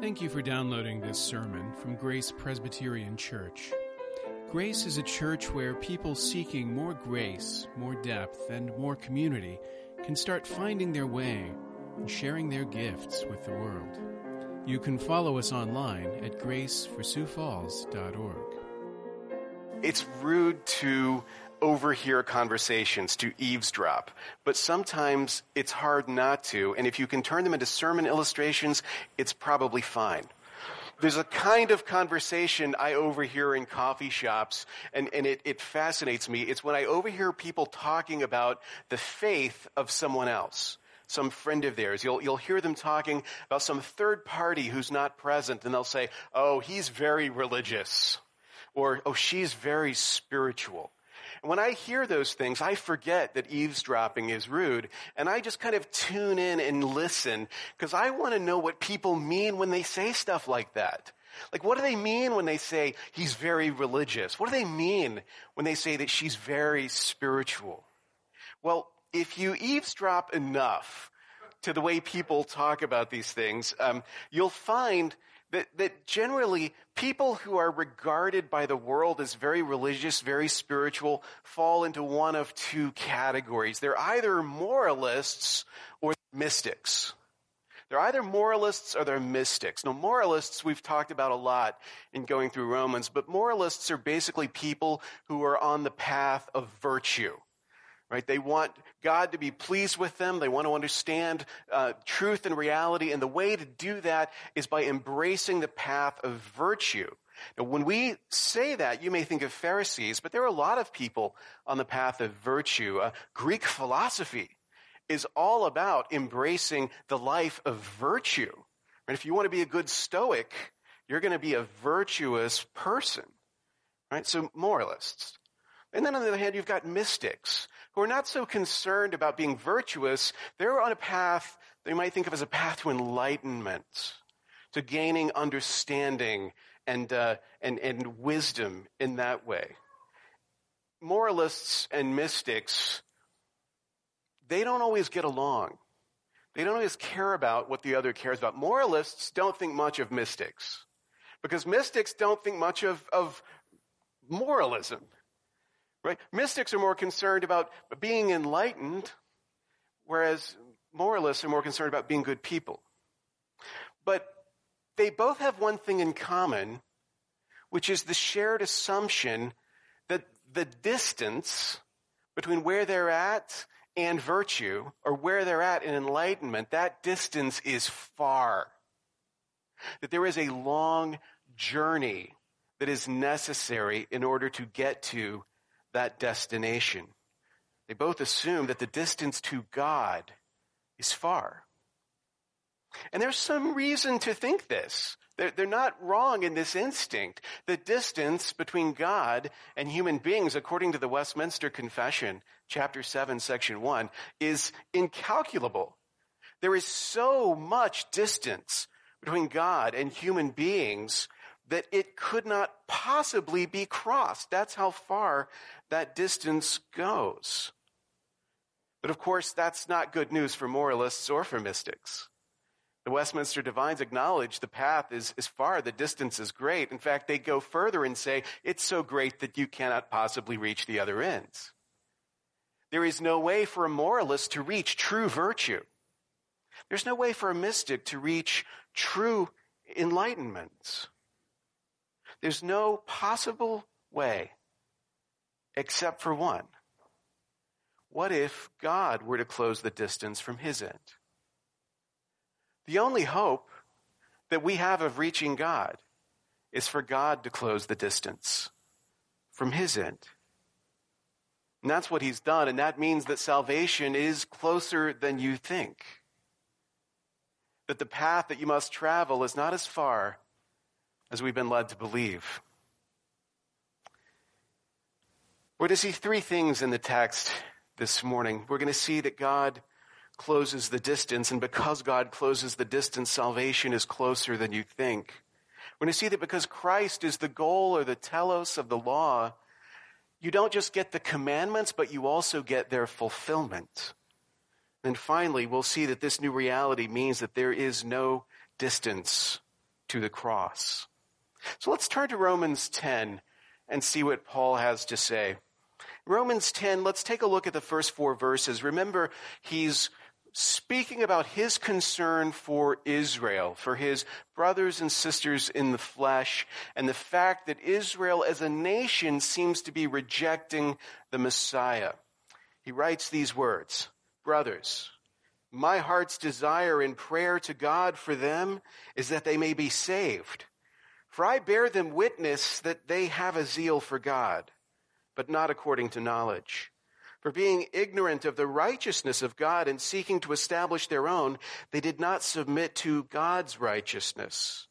Thank you for downloading this sermon from Grace Presbyterian Church. Grace is a church where people seeking more grace, more depth, and more community can start finding their way and sharing their gifts with the world. You can follow us online at graceforsiouxfalls.org. It's rude to overhear conversations, to eavesdrop, but sometimes it's hard not to, and if you can turn them into sermon illustrations, it's probably fine. There's a kind of conversation I overhear in coffee shops, and, and it, it fascinates me. It's when I overhear people talking about the faith of someone else some friend of theirs. You'll, you'll hear them talking about some third party who's not present, and they'll say, Oh, he's very religious. Or, Oh, she's very spiritual. When I hear those things, I forget that eavesdropping is rude, and I just kind of tune in and listen, because I want to know what people mean when they say stuff like that. Like, what do they mean when they say he's very religious? What do they mean when they say that she's very spiritual? Well, if you eavesdrop enough to the way people talk about these things, um, you'll find that, that generally people who are regarded by the world as very religious, very spiritual, fall into one of two categories. They're either moralists or mystics. They're either moralists or they're mystics. Now, moralists we've talked about a lot in going through Romans, but moralists are basically people who are on the path of virtue right? They want God to be pleased with them. They want to understand uh, truth and reality. And the way to do that is by embracing the path of virtue. Now, when we say that, you may think of Pharisees, but there are a lot of people on the path of virtue. Uh, Greek philosophy is all about embracing the life of virtue. If you want to be a good Stoic, you're going to be a virtuous person, right? So moralists. And then on the other hand, you've got mystics who are not so concerned about being virtuous. They're on a path they might think of as a path to enlightenment, to gaining understanding and, uh, and, and wisdom in that way. Moralists and mystics, they don't always get along. They don't always care about what the other cares about. Moralists don't think much of mystics because mystics don't think much of, of moralism. Right? Mystics are more concerned about being enlightened, whereas moralists are more concerned about being good people. But they both have one thing in common, which is the shared assumption that the distance between where they're at and virtue, or where they're at in enlightenment, that distance is far. That there is a long journey that is necessary in order to get to that destination. They both assume that the distance to God is far. And there's some reason to think this. They're, they're, not wrong in this instinct. The distance between God and human beings, according to the Westminster Confession, chapter 7, section 1, is incalculable. There is so much distance between God and human beings that it could not possibly be crossed. That's how far that distance goes. But of course, that's not good news for moralists or for mystics. The Westminster Divines acknowledge the path is, is far, the distance is great. In fact, they go further and say, it's so great that you cannot possibly reach the other ends. There is no way for a moralist to reach true virtue. There's no way for a mystic to reach true enlightenment. There's no possible way except for one. What if God were to close the distance from his end? The only hope that we have of reaching God is for God to close the distance from his end. And that's what he's done, and that means that salvation is closer than you think. That the path that you must travel is not as far as we've been led to believe. We're going to see three things in the text this morning. We're going to see that God closes the distance, and because God closes the distance, salvation is closer than you think. We're going to see that because Christ is the goal or the telos of the law, you don't just get the commandments, but you also get their fulfillment. And finally, we'll see that this new reality means that there is no distance to the cross. So let's turn to Romans 10 and see what Paul has to say. Romans 10, let's take a look at the first four verses. Remember, he's speaking about his concern for Israel, for his brothers and sisters in the flesh, and the fact that Israel as a nation seems to be rejecting the Messiah. He writes these words, Brothers, my heart's desire in prayer to God for them is that they may be saved. For I bear them witness that they have a zeal for God, but not according to knowledge. For being ignorant of the righteousness of God and seeking to establish their own, they did not submit to God's righteousness.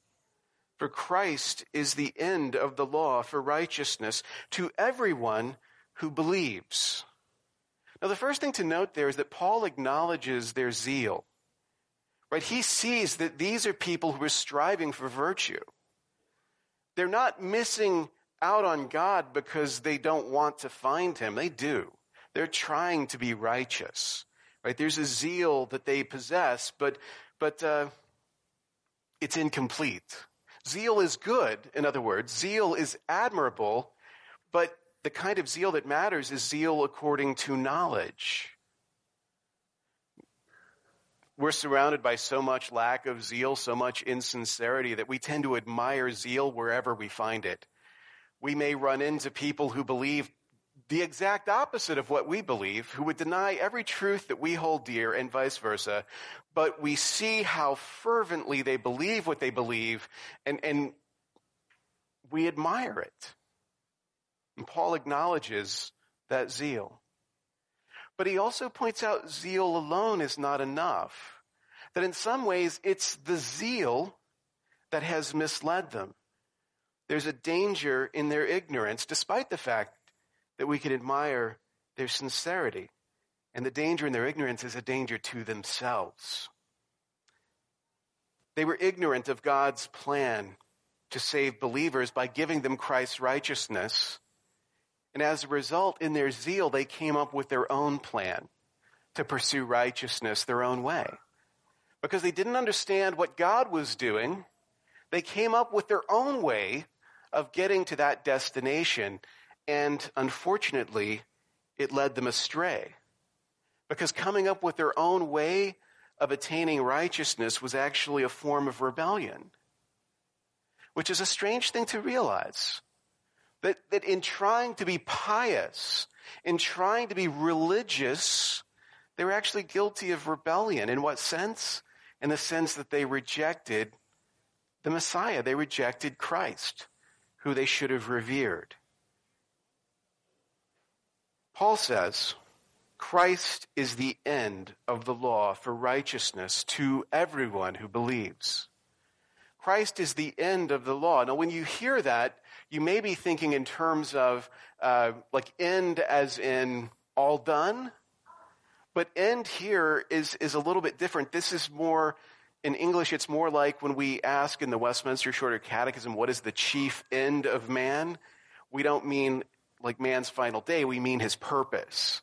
For Christ is the end of the law for righteousness to everyone who believes. Now, the first thing to note there is that Paul acknowledges their zeal. Right? He sees that these are people who are striving for virtue. They're not missing out on God because they don't want to find him. They do. They're trying to be righteous, right? There's a zeal that they possess, but, but, uh, it's incomplete. Zeal is good, in other words. Zeal is admirable, but the kind of zeal that matters is zeal according to knowledge. We're surrounded by so much lack of zeal, so much insincerity that we tend to admire zeal wherever we find it. We may run into people who believe the exact opposite of what we believe, who would deny every truth that we hold dear and vice versa, but we see how fervently they believe what they believe and, and we admire it. And Paul acknowledges that zeal. But he also points out zeal alone is not enough. That in some ways it's the zeal that has misled them. There's a danger in their ignorance, despite the fact that we can admire their sincerity. And the danger in their ignorance is a danger to themselves. They were ignorant of God's plan to save believers by giving them Christ's righteousness. And as a result, in their zeal, they came up with their own plan to pursue righteousness their own way. Because they didn't understand what God was doing, they came up with their own way of getting to that destination. And unfortunately, it led them astray. Because coming up with their own way of attaining righteousness was actually a form of rebellion. Which is a strange thing to realize. That, that in trying to be pious, in trying to be religious, they were actually guilty of rebellion. In what sense? In the sense that they rejected the Messiah. They rejected Christ, who they should have revered. Paul says, Christ is the end of the law for righteousness to everyone who believes. Christ is the end of the law. Now, when you hear that, you may be thinking in terms of uh, like end as in all done, but end here is is a little bit different. This is more in English. It's more like when we ask in the Westminster Shorter Catechism, "What is the chief end of man?" We don't mean like man's final day, we mean his purpose,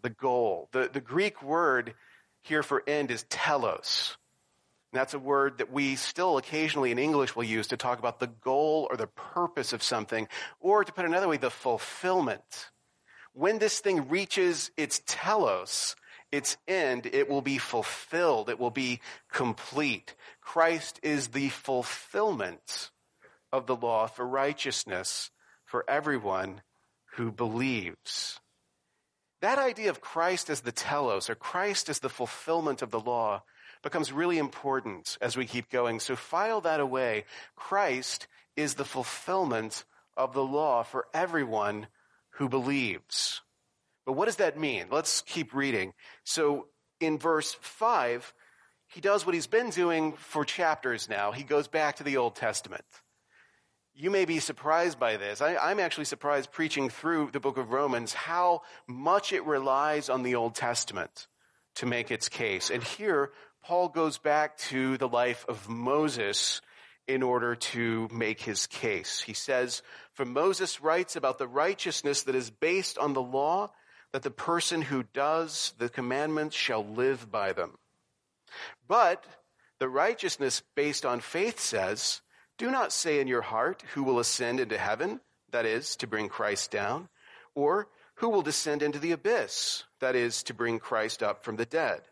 the goal. The, the Greek word here for end is telos. And that's a word that we still occasionally in English will use to talk about the goal or the purpose of something, or to put another way, the fulfillment. When this thing reaches its telos, its end, it will be fulfilled. It will be complete. Christ is the fulfillment of the law for righteousness for everyone who believes. That idea of Christ as the telos, or Christ as the fulfillment of the law, becomes really important as we keep going. So file that away. Christ is the fulfillment of the law for everyone who believes. But what does that mean? Let's keep reading. So in verse 5, he does what he's been doing for chapters now. He goes back to the Old Testament. You may be surprised by this. I, am actually surprised preaching through the book of Romans how much it relies on the Old Testament to make its case. And here, Paul goes back to the life of Moses in order to make his case. He says, For Moses writes about the righteousness that is based on the law, that the person who does the commandments shall live by them. But the righteousness based on faith says, Do not say in your heart, Who will ascend into heaven? That is, to bring Christ down. Or, Who will descend into the abyss? That is, to bring Christ up from the dead.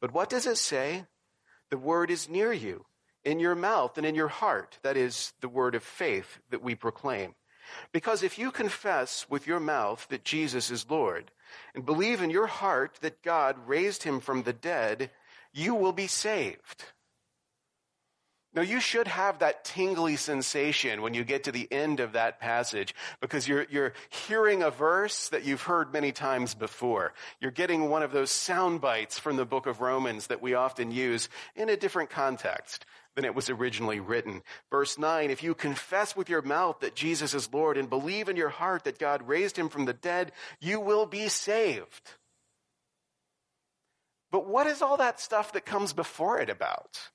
But what does it say? The word is near you, in your mouth and in your heart. That is, the word of faith that we proclaim. Because if you confess with your mouth that Jesus is Lord, and believe in your heart that God raised him from the dead, you will be saved. Now, you should have that tingly sensation when you get to the end of that passage because you're, you're hearing a verse that you've heard many times before. You're getting one of those sound bites from the book of Romans that we often use in a different context than it was originally written. Verse 9, if you confess with your mouth that Jesus is Lord and believe in your heart that God raised him from the dead, you will be saved. But what is all that stuff that comes before it about?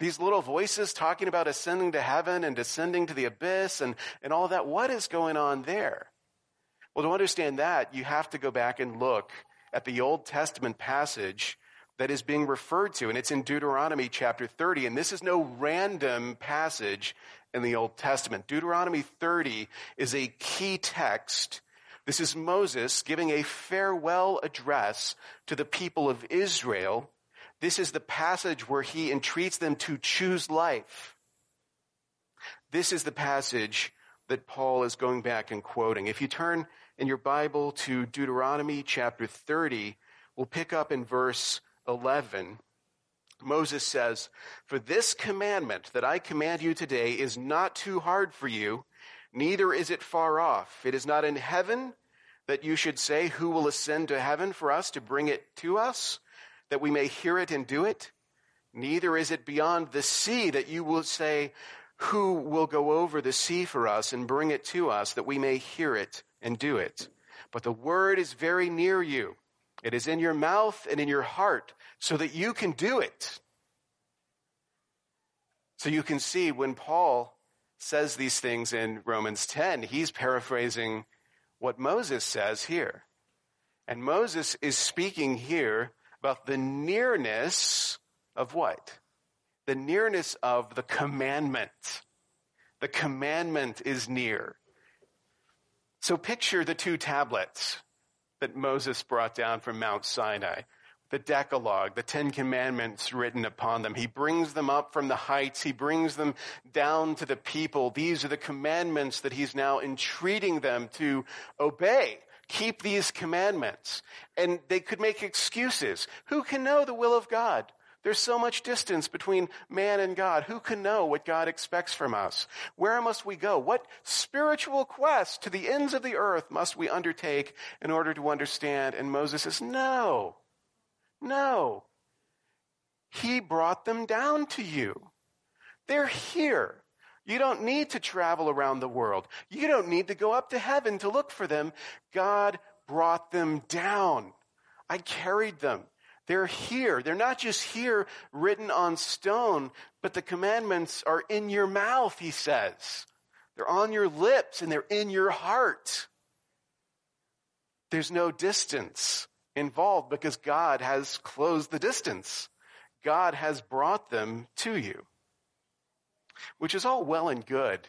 These little voices talking about ascending to heaven and descending to the abyss and, and all that. What is going on there? Well, to understand that, you have to go back and look at the Old Testament passage that is being referred to, and it's in Deuteronomy chapter 30. And this is no random passage in the Old Testament. Deuteronomy 30 is a key text. This is Moses giving a farewell address to the people of Israel this is the passage where he entreats them to choose life. This is the passage that Paul is going back and quoting. If you turn in your Bible to Deuteronomy chapter 30, we'll pick up in verse 11. Moses says, For this commandment that I command you today is not too hard for you, neither is it far off. It is not in heaven that you should say, Who will ascend to heaven for us to bring it to us? that we may hear it and do it. Neither is it beyond the sea that you will say, Who will go over the sea for us and bring it to us that we may hear it and do it? But the word is very near you. It is in your mouth and in your heart so that you can do it. So you can see when Paul says these things in Romans 10, he's paraphrasing what Moses says here. And Moses is speaking here about the nearness of what? The nearness of the commandment. The commandment is near. So picture the two tablets that Moses brought down from Mount Sinai. The Decalogue, the Ten Commandments written upon them. He brings them up from the heights. He brings them down to the people. These are the commandments that he's now entreating them to obey keep these commandments. And they could make excuses. Who can know the will of God? There's so much distance between man and God. Who can know what God expects from us? Where must we go? What spiritual quest to the ends of the earth must we undertake in order to understand? And Moses says, no, no. He brought them down to you. They're here. You don't need to travel around the world. You don't need to go up to heaven to look for them. God brought them down. I carried them. They're here. They're not just here written on stone, but the commandments are in your mouth, he says. They're on your lips and they're in your heart. There's no distance involved because God has closed the distance. God has brought them to you which is all well and good.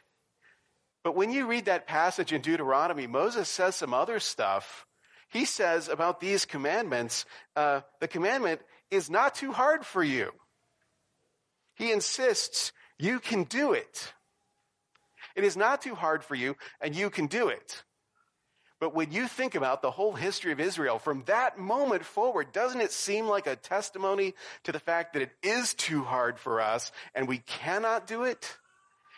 But when you read that passage in Deuteronomy, Moses says some other stuff. He says about these commandments, uh, the commandment is not too hard for you. He insists you can do it. It is not too hard for you, and you can do it. But when you think about the whole history of Israel from that moment forward, doesn't it seem like a testimony to the fact that it is too hard for us and we cannot do it?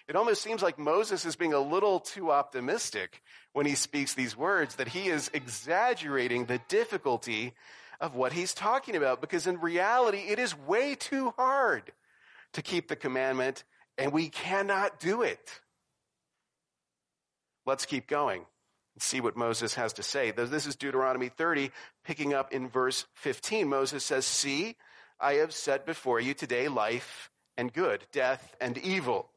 It almost seems like Moses is being a little too optimistic when he speaks these words, that he is exaggerating the difficulty of what he's talking about, because in reality, it is way too hard to keep the commandment, and we cannot do it. Let's keep going and see what Moses has to say. This is Deuteronomy 30, picking up in verse 15. Moses says, See, I have set before you today life and good, death and evil.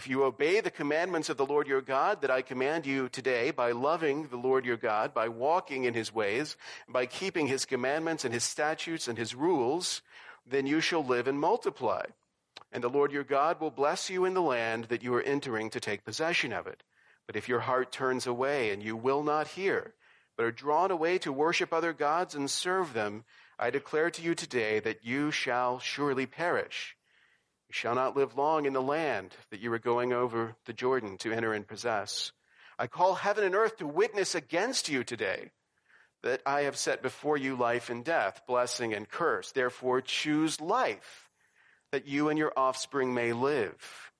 If you obey the commandments of the Lord your God that I command you today by loving the Lord your God, by walking in his ways, by keeping his commandments and his statutes and his rules, then you shall live and multiply. And the Lord your God will bless you in the land that you are entering to take possession of it. But if your heart turns away and you will not hear, but are drawn away to worship other gods and serve them, I declare to you today that you shall surely perish. You shall not live long in the land that you are going over the Jordan to enter and possess. I call heaven and earth to witness against you today that I have set before you life and death, blessing and curse. Therefore choose life that you and your offspring may live,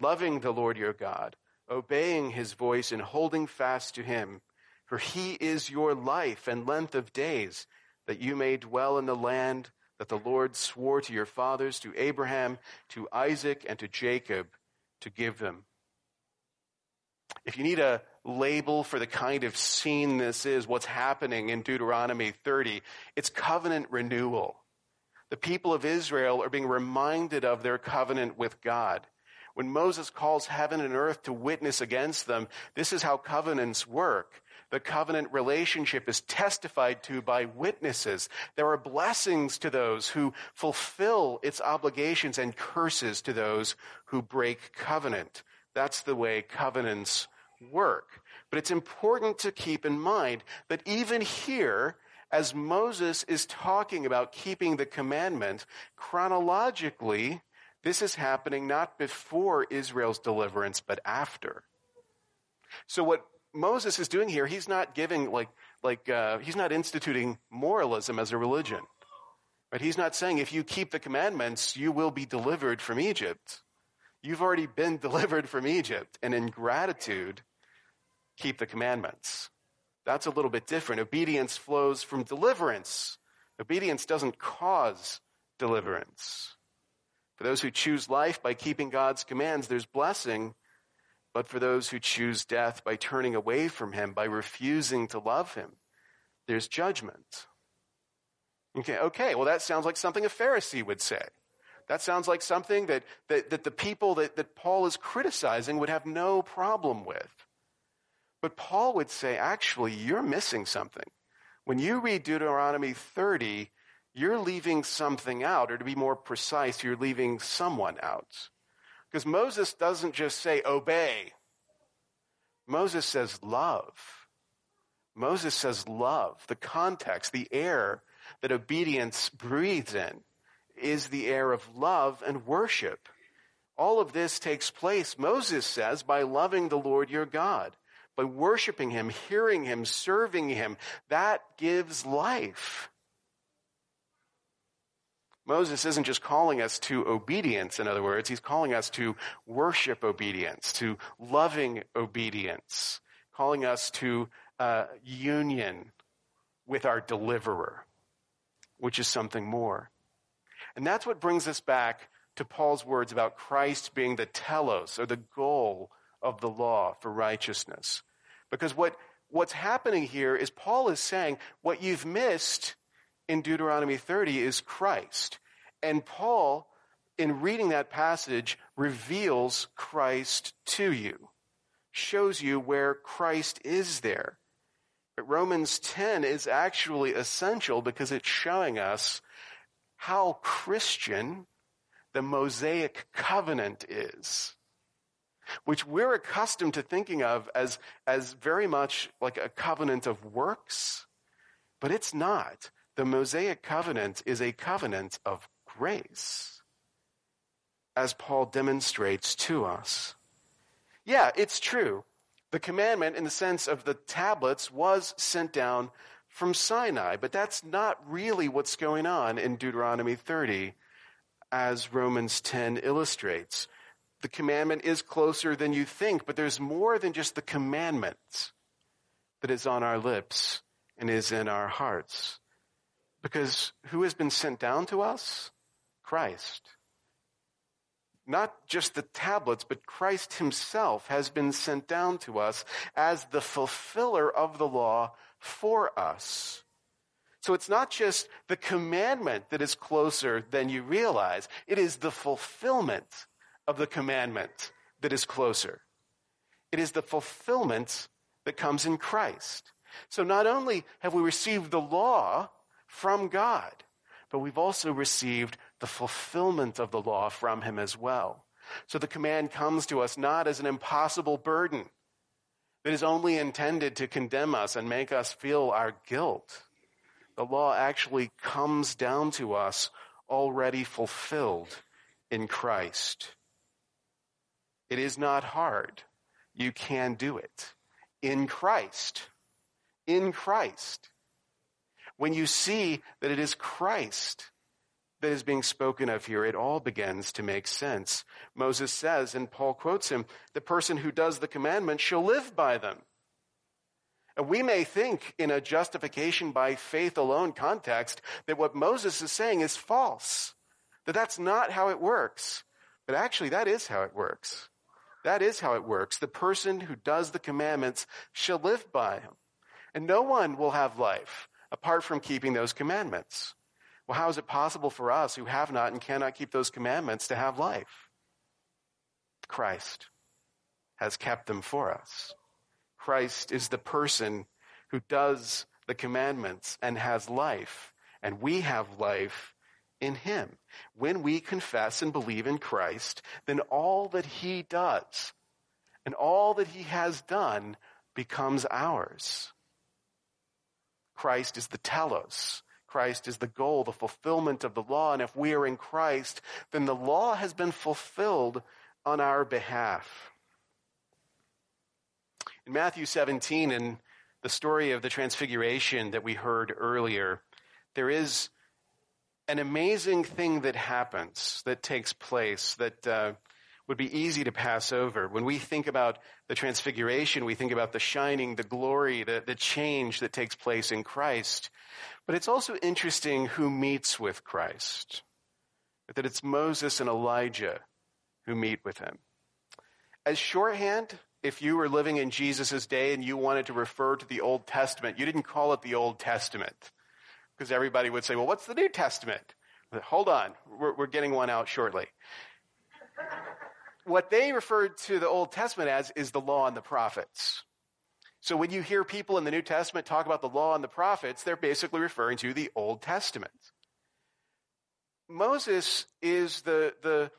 loving the Lord your God, obeying his voice and holding fast to him. For he is your life and length of days, that you may dwell in the land that the Lord swore to your fathers, to Abraham, to Isaac, and to Jacob, to give them. If you need a label for the kind of scene this is, what's happening in Deuteronomy 30, it's covenant renewal. The people of Israel are being reminded of their covenant with God. When Moses calls heaven and earth to witness against them, this is how covenants work. The covenant relationship is testified to by witnesses. There are blessings to those who fulfill its obligations and curses to those who break covenant. That's the way covenants work. But it's important to keep in mind that even here, as Moses is talking about keeping the commandment, chronologically, this is happening not before Israel's deliverance, but after. So what Moses is doing here, he's not giving like, like, uh, he's not instituting moralism as a religion. Right? He's not saying if you keep the commandments, you will be delivered from Egypt. You've already been delivered from Egypt. And in gratitude, keep the commandments. That's a little bit different. Obedience flows from deliverance. Obedience doesn't cause deliverance. For those who choose life by keeping God's commands, there's blessing. But for those who choose death by turning away from Him, by refusing to love Him, there's judgment. Okay, okay, well, that sounds like something a Pharisee would say. That sounds like something that, that, that the people that, that Paul is criticizing would have no problem with. But Paul would say, actually, you're missing something. When you read Deuteronomy 30, you're leaving something out, or to be more precise, you're leaving someone out. Because Moses doesn't just say obey. Moses says love. Moses says love. The context, the air that obedience breathes in is the air of love and worship. All of this takes place, Moses says, by loving the Lord your God by worshiping Him, hearing Him, serving Him. That gives life. Moses isn't just calling us to obedience, in other words, he's calling us to worship obedience, to loving obedience, calling us to uh, union with our deliverer, which is something more. And that's what brings us back to Paul's words about Christ being the telos, or the goal of the law for righteousness. Because what, what's happening here is Paul is saying what you've missed in Deuteronomy 30 is Christ. And Paul, in reading that passage, reveals Christ to you, shows you where Christ is there. But Romans 10 is actually essential because it's showing us how Christian the Mosaic covenant is which we're accustomed to thinking of as, as very much like a covenant of works, but it's not. The Mosaic covenant is a covenant of grace, as Paul demonstrates to us. Yeah, it's true. The commandment, in the sense of the tablets, was sent down from Sinai, but that's not really what's going on in Deuteronomy 30, as Romans 10 illustrates the commandment is closer than you think, but there's more than just the commandment that is on our lips and is in our hearts. Because who has been sent down to us? Christ. Not just the tablets, but Christ himself has been sent down to us as the fulfiller of the law for us. So it's not just the commandment that is closer than you realize. It is the fulfillment of the commandment that is closer. It is the fulfillment that comes in Christ. So not only have we received the law from God, but we've also received the fulfillment of the law from him as well. So the command comes to us not as an impossible burden that is only intended to condemn us and make us feel our guilt. The law actually comes down to us already fulfilled in Christ. It is not hard. You can do it. In Christ. In Christ. When you see that it is Christ that is being spoken of here, it all begins to make sense. Moses says, and Paul quotes him, the person who does the commandments shall live by them. And we may think in a justification by faith alone context that what Moses is saying is false, that that's not how it works. But actually, that is how it works. That is how it works. The person who does the commandments shall live by them. And no one will have life apart from keeping those commandments. Well, how is it possible for us who have not and cannot keep those commandments to have life? Christ has kept them for us. Christ is the person who does the commandments and has life, and we have life in him. When we confess and believe in Christ, then all that he does and all that he has done becomes ours. Christ is the telos. Christ is the goal, the fulfillment of the law. And if we are in Christ, then the law has been fulfilled on our behalf. In Matthew 17, in the story of the transfiguration that we heard earlier, there is an amazing thing that happens, that takes place, that uh, would be easy to pass over. When we think about the transfiguration, we think about the shining, the glory, the, the change that takes place in Christ. But it's also interesting who meets with Christ. That it's Moses and Elijah who meet with him. As shorthand, if you were living in Jesus' day and you wanted to refer to the Old Testament, you didn't call it the Old Testament. Because everybody would say, well, what's the New Testament? Hold on, we're, we're getting one out shortly. What they referred to the Old Testament as is the law and the prophets. So when you hear people in the New Testament talk about the law and the prophets, they're basically referring to the Old Testament. Moses is the, the,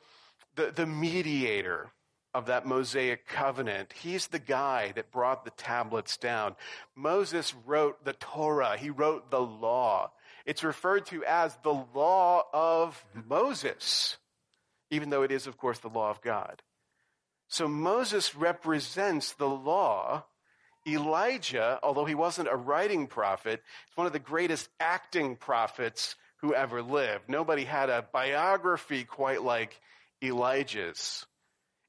the, the mediator of that Mosaic covenant. He's the guy that brought the tablets down. Moses wrote the Torah. He wrote the law. It's referred to as the law of Moses, even though it is, of course, the law of God. So Moses represents the law. Elijah, although he wasn't a writing prophet, is one of the greatest acting prophets who ever lived. Nobody had a biography quite like Elijah's.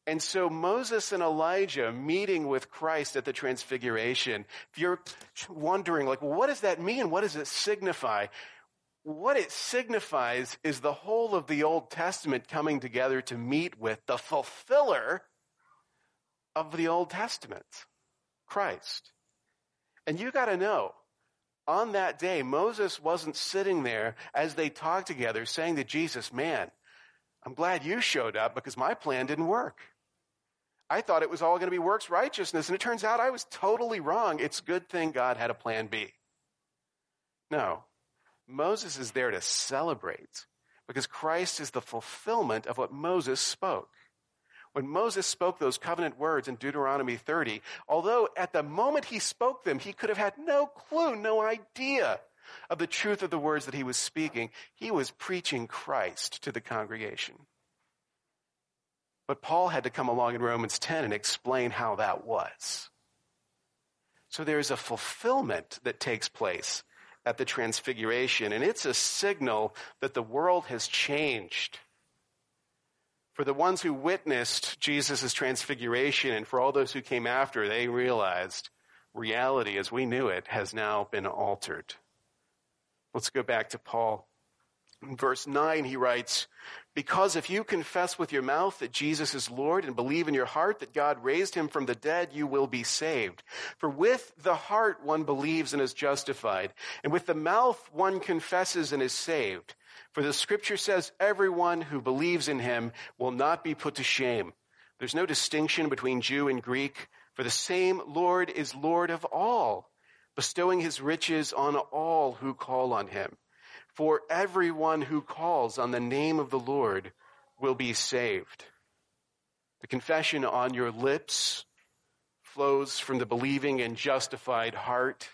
And so Moses and Elijah meeting with Christ at the transfiguration, if you're wondering, like, well, what does that mean? What does it signify? What it signifies is the whole of the Old Testament coming together to meet with the fulfiller of the Old Testament, Christ. And you gotta know, on that day, Moses wasn't sitting there as they talked together saying to Jesus, man, I'm glad you showed up because my plan didn't work. I thought it was all going to be works righteousness, and it turns out I was totally wrong. It's a good thing God had a plan B. No. Moses is there to celebrate because Christ is the fulfillment of what Moses spoke. When Moses spoke those covenant words in Deuteronomy 30, although at the moment he spoke them, he could have had no clue, no idea of the truth of the words that he was speaking, he was preaching Christ to the congregation. But Paul had to come along in Romans 10 and explain how that was. So there's a fulfillment that takes place at the transfiguration, and it's a signal that the world has changed. For the ones who witnessed Jesus' transfiguration and for all those who came after, they realized reality as we knew it has now been altered. Let's go back to Paul. In verse 9, he writes, because if you confess with your mouth that Jesus is Lord and believe in your heart that God raised him from the dead, you will be saved. For with the heart one believes and is justified, and with the mouth one confesses and is saved. For the scripture says everyone who believes in him will not be put to shame. There's no distinction between Jew and Greek, for the same Lord is Lord of all, bestowing his riches on all who call on him. For everyone who calls on the name of the Lord will be saved. The confession on your lips flows from the believing and justified heart,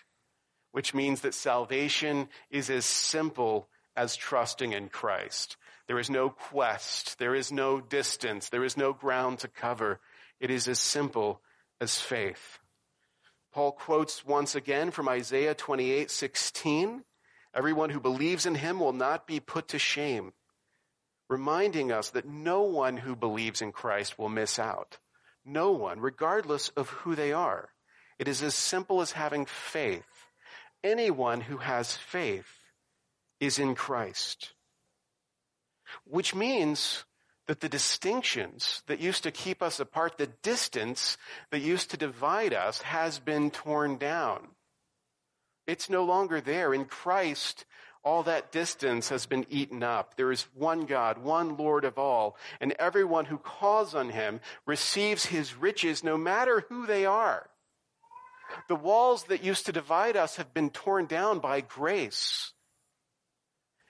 which means that salvation is as simple as trusting in Christ. There is no quest. There is no distance. There is no ground to cover. It is as simple as faith. Paul quotes once again from Isaiah 28, 16. Everyone who believes in him will not be put to shame, reminding us that no one who believes in Christ will miss out. No one, regardless of who they are. It is as simple as having faith. Anyone who has faith is in Christ. Which means that the distinctions that used to keep us apart, the distance that used to divide us has been torn down. It's no longer there. In Christ, all that distance has been eaten up. There is one God, one Lord of all, and everyone who calls on him receives his riches no matter who they are. The walls that used to divide us have been torn down by grace.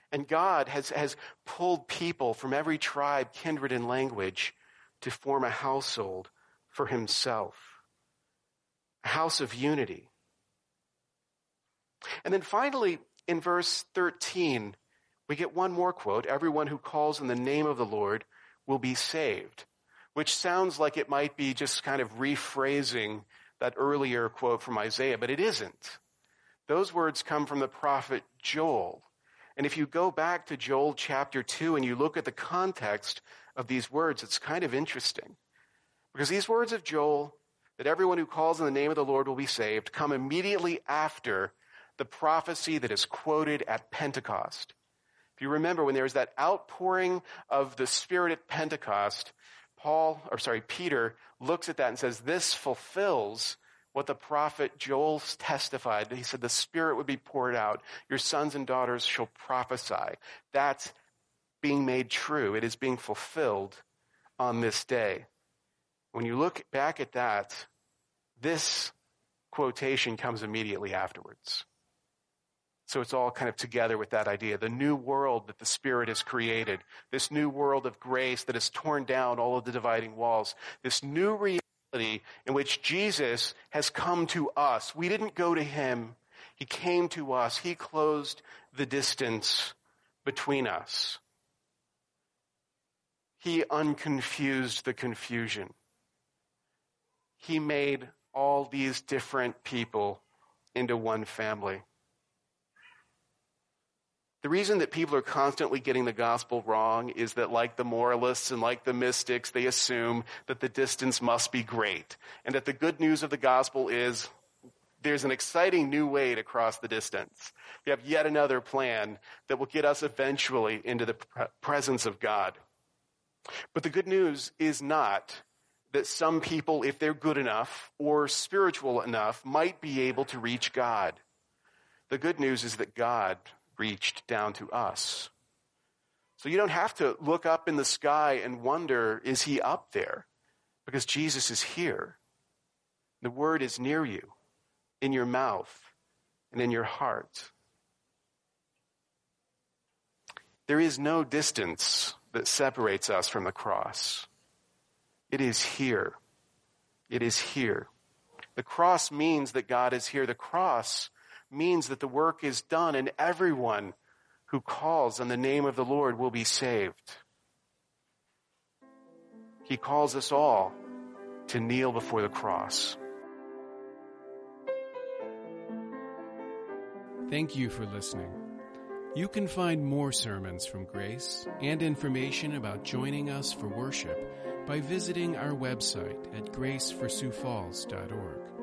And God has, has pulled people from every tribe, kindred, and language to form a household for himself. A house of unity. And then finally, in verse 13, we get one more quote Everyone who calls in the name of the Lord will be saved, which sounds like it might be just kind of rephrasing that earlier quote from Isaiah, but it isn't. Those words come from the prophet Joel. And if you go back to Joel chapter 2 and you look at the context of these words, it's kind of interesting. Because these words of Joel, that everyone who calls in the name of the Lord will be saved, come immediately after the prophecy that is quoted at Pentecost. If you remember when there was that outpouring of the Spirit at Pentecost, Paul, or sorry, Peter looks at that and says, this fulfills what the prophet Joel testified. He said the Spirit would be poured out. Your sons and daughters shall prophesy. That's being made true. It is being fulfilled on this day. When you look back at that, this quotation comes immediately afterwards. So it's all kind of together with that idea. The new world that the Spirit has created, this new world of grace that has torn down all of the dividing walls, this new reality in which Jesus has come to us. We didn't go to him. He came to us. He closed the distance between us. He unconfused the confusion. He made all these different people into one family. The reason that people are constantly getting the gospel wrong is that like the moralists and like the mystics, they assume that the distance must be great and that the good news of the gospel is there's an exciting new way to cross the distance. We have yet another plan that will get us eventually into the presence of God. But the good news is not that some people, if they're good enough or spiritual enough, might be able to reach God. The good news is that God reached down to us. So you don't have to look up in the sky and wonder, is he up there? Because Jesus is here. The word is near you, in your mouth, and in your heart. There is no distance that separates us from the cross. It is here. It is here. The cross means that God is here. The cross means that the work is done and everyone who calls on the name of the Lord will be saved. He calls us all to kneel before the cross. Thank you for listening. You can find more sermons from Grace and information about joining us for worship by visiting our website at graceforsiouxfalls.org.